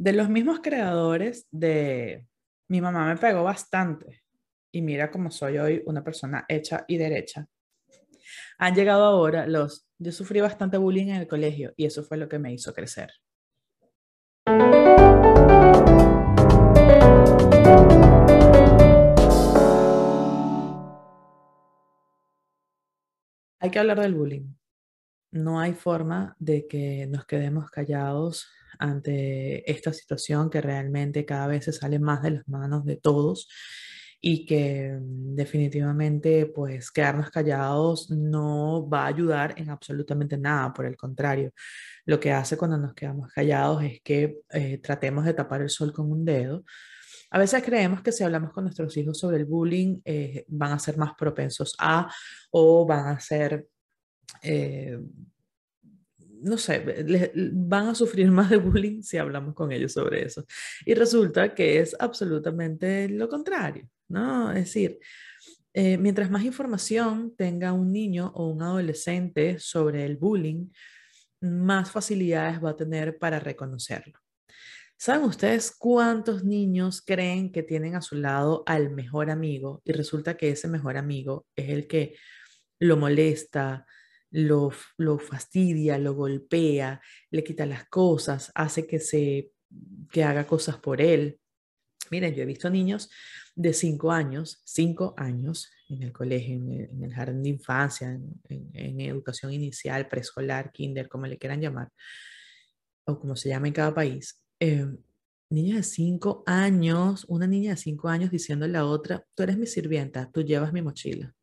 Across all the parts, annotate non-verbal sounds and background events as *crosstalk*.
de los mismos creadores de Mi mamá me pegó bastante y mira cómo soy hoy una persona hecha y derecha. Han llegado ahora los, yo sufrí bastante bullying en el colegio y eso fue lo que me hizo crecer. Hay que hablar del bullying. No hay forma de que nos quedemos callados ante esta situación que realmente cada vez se sale más de las manos de todos y que mm, definitivamente pues quedarnos callados no va a ayudar en absolutamente nada, por el contrario, lo que hace cuando nos quedamos callados es que eh, tratemos de tapar el sol con un dedo. A veces creemos que si hablamos con nuestros hijos sobre el bullying eh, van a ser más propensos a o van a ser eh, no sé, van a sufrir más de bullying si hablamos con ellos sobre eso. Y resulta que es absolutamente lo contrario, ¿no? Es decir, eh, mientras más información tenga un niño o un adolescente sobre el bullying, más facilidades va a tener para reconocerlo. ¿Saben ustedes cuántos niños creen que tienen a su lado al mejor amigo y resulta que ese mejor amigo es el que lo molesta, lo, fastidia, lo golpea, le quita las cosas, hace que, se, que haga cosas por él. Miren, yo he visto niños de 5 años, 5 años en el colegio, en el, jardín de infancia, en, educación inicial, preescolar, kinder, como le quieran llamar, o como se llama en cada país. Eh, niños de 5 años, una niña de 5 años diciéndole a otra, tú eres mi sirvienta, tú llevas mi mochila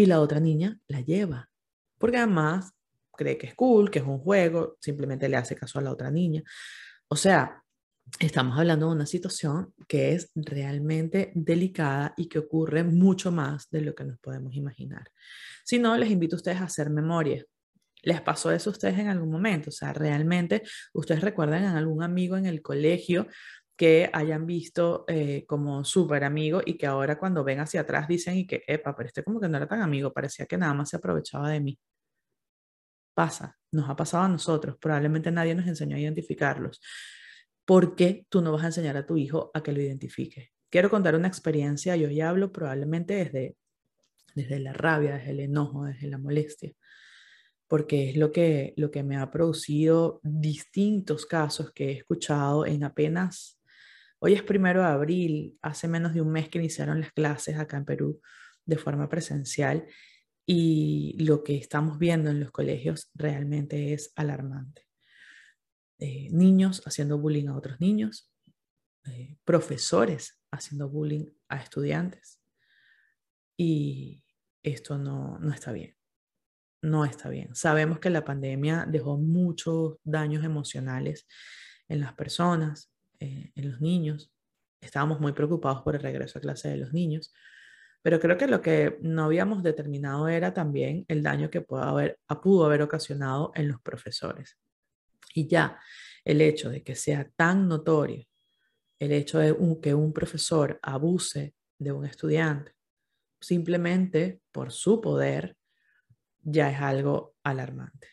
y la otra niña la lleva, porque además cree que es cool, que es un juego, simplemente le hace caso a la otra niña. O sea, estamos hablando de una situación que es realmente delicada y que ocurre mucho más de lo que nos podemos imaginar. Si no, les invito a ustedes a hacer memoria. ¿Les pasó eso a ustedes en algún momento? O sea, realmente ustedes recuerdan a algún amigo en el colegio que hayan visto eh, como súper amigo y que ahora cuando ven hacia atrás dicen y que, epa, pero este como que no era tan amigo, parecía que nada más se aprovechaba de mí. Pasa, nos ha pasado a nosotros, probablemente nadie nos enseñó a identificarlos. ¿Por qué tú no vas a enseñar a tu hijo a que lo identifique? Quiero contar una experiencia, yo ya hablo probablemente desde, desde la rabia, desde el enojo, desde la molestia porque es lo que, lo que me ha producido distintos casos que he escuchado en apenas Hoy es primero de abril, hace menos de un mes que iniciaron las clases acá en Perú de forma presencial y lo que estamos viendo en los colegios realmente es alarmante. Eh, niños haciendo bullying a otros niños, eh, profesores haciendo bullying a estudiantes y esto no, no está bien. No está bien. Sabemos que la pandemia dejó muchos daños emocionales en las personas, eh, en los niños. Estábamos muy preocupados por el regreso a clase de los niños, pero creo que lo que no habíamos determinado era también el daño que pudo haber, pudo haber ocasionado en los profesores. Y ya el hecho de que sea tan notorio, el hecho de que un profesor abuse de un estudiante simplemente por su poder, ya es algo alarmante.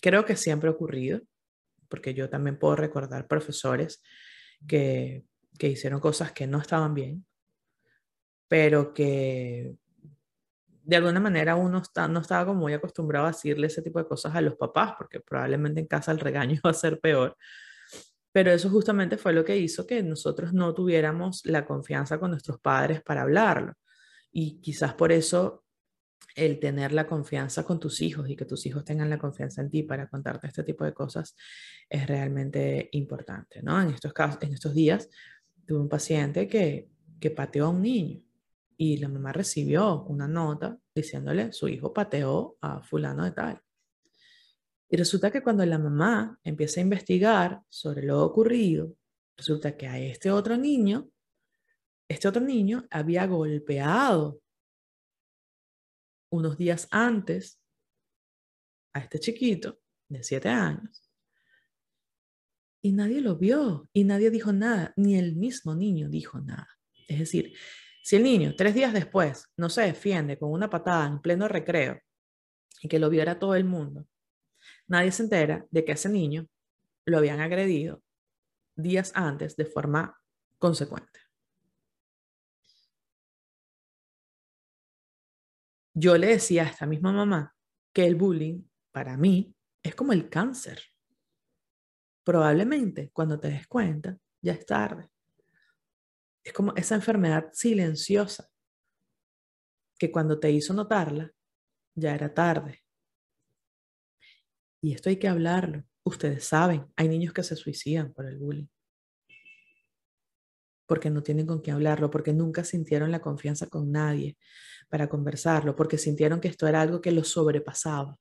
Creo que siempre ha ocurrido, porque yo también puedo recordar profesores que, que hicieron cosas que no estaban bien, pero que de alguna manera uno está, no estaba como muy acostumbrado a decirle ese tipo de cosas a los papás, porque probablemente en casa el regaño *laughs* va a ser peor. Pero eso justamente fue lo que hizo que nosotros no tuviéramos la confianza con nuestros padres para hablarlo. Y quizás por eso el tener la confianza con tus hijos y que tus hijos tengan la confianza en ti para contarte este tipo de cosas es realmente importante, ¿no? En estos casos, en estos días tuve un paciente que, que pateó a un niño y la mamá recibió una nota diciéndole su hijo pateó a fulano de tal. Y resulta que cuando la mamá empieza a investigar sobre lo ocurrido, resulta que a este otro niño, este otro niño había golpeado unos días antes a este chiquito de siete años y nadie lo vio y nadie dijo nada, ni el mismo niño dijo nada. Es decir, si el niño tres días después no se defiende con una patada en pleno recreo y que lo viera todo el mundo, nadie se entera de que ese niño lo habían agredido días antes de forma consecuente. Yo le decía a esta misma mamá que el bullying para mí es como el cáncer. Probablemente cuando te des cuenta, ya es tarde. Es como esa enfermedad silenciosa que cuando te hizo notarla, ya era tarde. Y esto hay que hablarlo. Ustedes saben, hay niños que se suicidan por el bullying. Porque no tienen con qué hablarlo, porque nunca sintieron la confianza con nadie para conversarlo, porque sintieron que esto era algo que los sobrepasaba.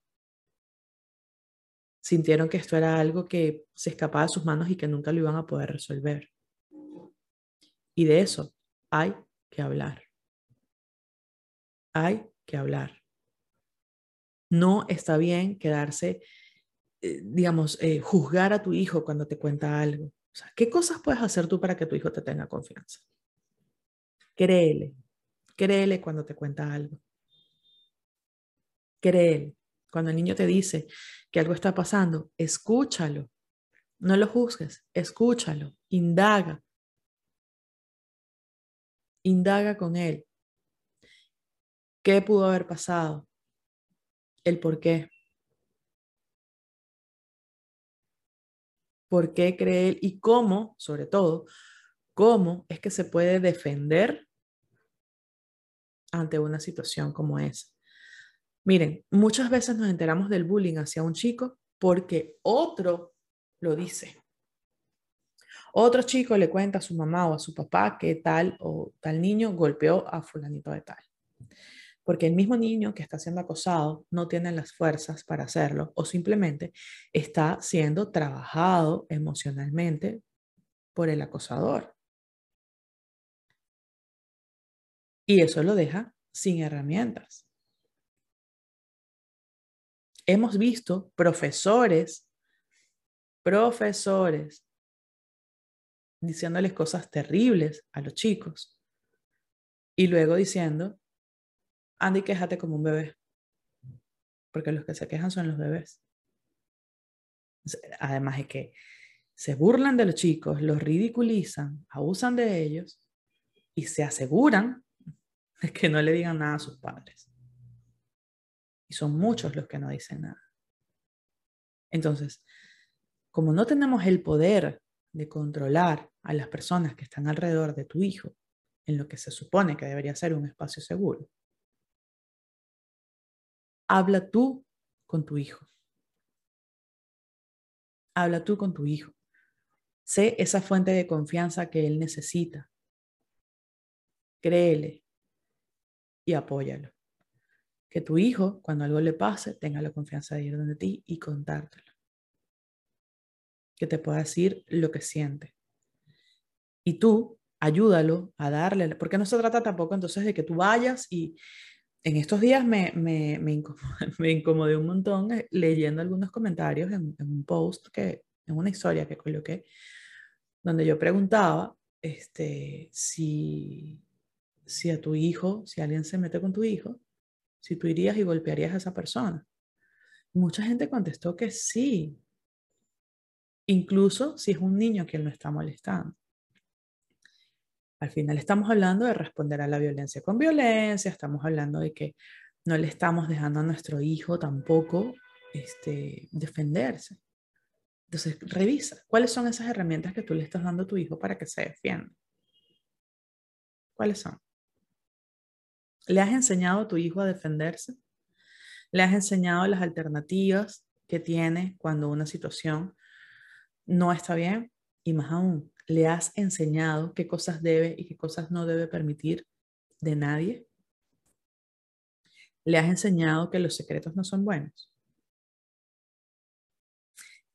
Sintieron que esto era algo que se escapaba de sus manos y que nunca lo iban a poder resolver. Y de eso hay que hablar. Hay que hablar. No está bien quedarse eh, digamos, eh, juzgar a tu hijo cuando te cuenta algo. ¿qué cosas puedes hacer tú para que tu hijo te tenga confianza? Créele, créele cuando te cuenta algo. Créele. Cuando el niño te dice que algo está pasando, escúchalo. No lo juzgues, escúchalo, indaga. Indaga con él. ¿Qué pudo haber pasado? El por qué. por qué cree él y cómo, sobre todo, cómo es que se puede defender ante una situación como esa. Miren, muchas veces nos enteramos del bullying hacia un chico porque otro lo dice. Otro chico le cuenta a su mamá o a su papá que tal o tal niño golpeó a fulanito de tal porque el mismo niño que está siendo acosado no tiene las fuerzas para hacerlo o simplemente está siendo trabajado emocionalmente por el acosador. Y eso lo deja sin herramientas. Hemos visto profesores, profesores, diciéndoles cosas terribles a los chicos y luego diciendo Andy, quéjate como un bebé. Porque los que se quejan son los bebés. Además de que se burlan de los chicos, los ridiculizan, abusan de ellos y se aseguran que no le digan nada a sus padres. Y son muchos los que no dicen nada. Entonces, como no tenemos el poder de controlar a las personas que están alrededor de tu hijo en lo que se supone que debería ser un espacio seguro, Habla tú con tu hijo. Habla tú con tu hijo. Sé esa fuente de confianza que él necesita. Créele y apóyalo. Que tu hijo, cuando algo le pase, tenga la confianza de ir donde ti y contártelo. Que te pueda decir lo que siente. Y tú ayúdalo a darle, porque no se trata tampoco entonces de que tú vayas y en estos días me, me, me, *laughs* incomodé, un montón eh, leyendo algunos comentarios en, un post, que, en una historia que coloqué, donde yo preguntaba este, si, si a tu hijo, si alguien se mete con tu hijo, si tú irías y golpearías a esa persona. Mucha gente contestó que sí, incluso si es un niño quien lo está molestando. Al final estamos hablando de responder a la violencia con violencia, estamos hablando de que no le estamos dejando a nuestro hijo tampoco este, defenderse. Entonces, revisa cuáles son esas herramientas que tú le estás dando a tu hijo para que se defienda. ¿Cuáles son? ¿Le has enseñado a tu hijo a defenderse? ¿Le has enseñado las alternativas que tiene cuando una situación no está bien? Y más aún, le has enseñado qué cosas debe y qué cosas no debe permitir de nadie? ¿Le has enseñado que los secretos no son buenos?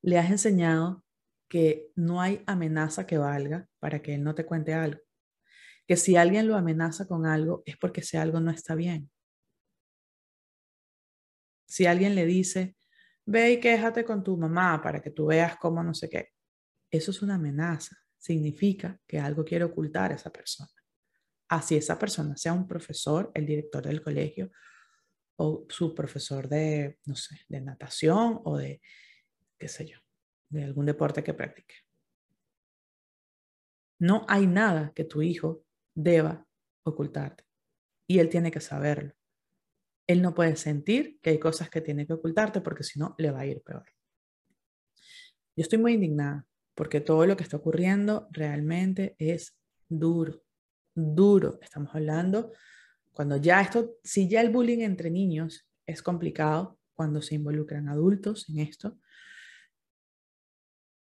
¿Le has enseñado que no hay amenaza que valga para que él no te cuente algo? Que si alguien lo amenaza con algo es porque ese algo no está bien. Si alguien le dice, ve y quéjate con tu mamá para que tú veas cómo no sé qué, eso es una amenaza significa que algo quiere ocultar a esa persona. Así esa persona sea un profesor, el director del colegio o su profesor de, no sé, de natación o de, qué sé yo, de algún deporte que practique. No hay nada que tu hijo deba ocultarte y él tiene que saberlo. Él no puede sentir que hay cosas que tiene que ocultarte porque si no le va a ir peor. Yo estoy muy indignada porque todo lo que está ocurriendo realmente es duro, duro. Estamos hablando cuando ya esto, si ya el bullying entre niños es complicado, cuando se involucran adultos en esto,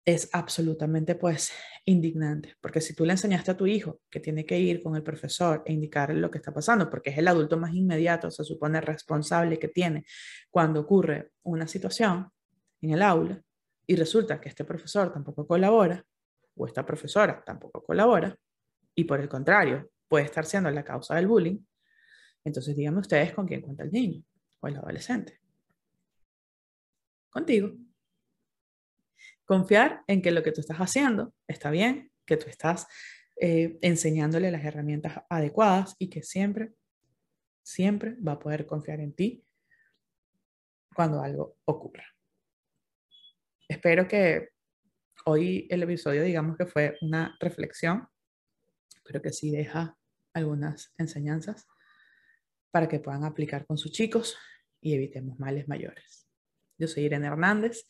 es absolutamente pues indignante, porque si tú le enseñaste a tu hijo que tiene que ir con el profesor e indicarle lo que está pasando, porque es el adulto más inmediato, se supone responsable que tiene cuando ocurre una situación en el aula, y resulta que este profesor tampoco colabora, o esta profesora tampoco colabora, y por el contrario, puede estar siendo la causa del bullying, entonces díganme ustedes con quién cuenta el niño o el adolescente. Contigo. Confiar en que lo que tú estás haciendo está bien, que tú estás eh, enseñándole las herramientas adecuadas y que siempre, siempre va a poder confiar en ti cuando algo ocurra. Espero que hoy el episodio, digamos que fue una reflexión, pero que sí deja algunas enseñanzas para que puedan aplicar con sus chicos y evitemos males mayores. Yo soy Irene Hernández.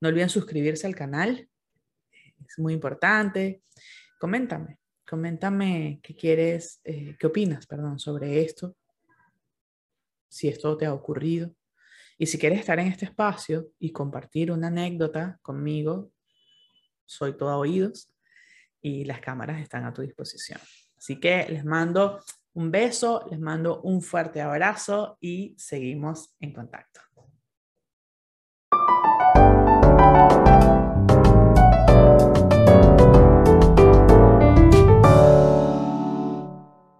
No olviden suscribirse al canal. Es muy importante. Coméntame, coméntame qué quieres, eh, qué opinas, perdón, sobre esto. Si esto te ha ocurrido. Y si quieres estar en este espacio y compartir una anécdota conmigo, soy todo oídos y las cámaras están a tu disposición. Así que les mando un beso, les mando un fuerte abrazo y seguimos en contacto.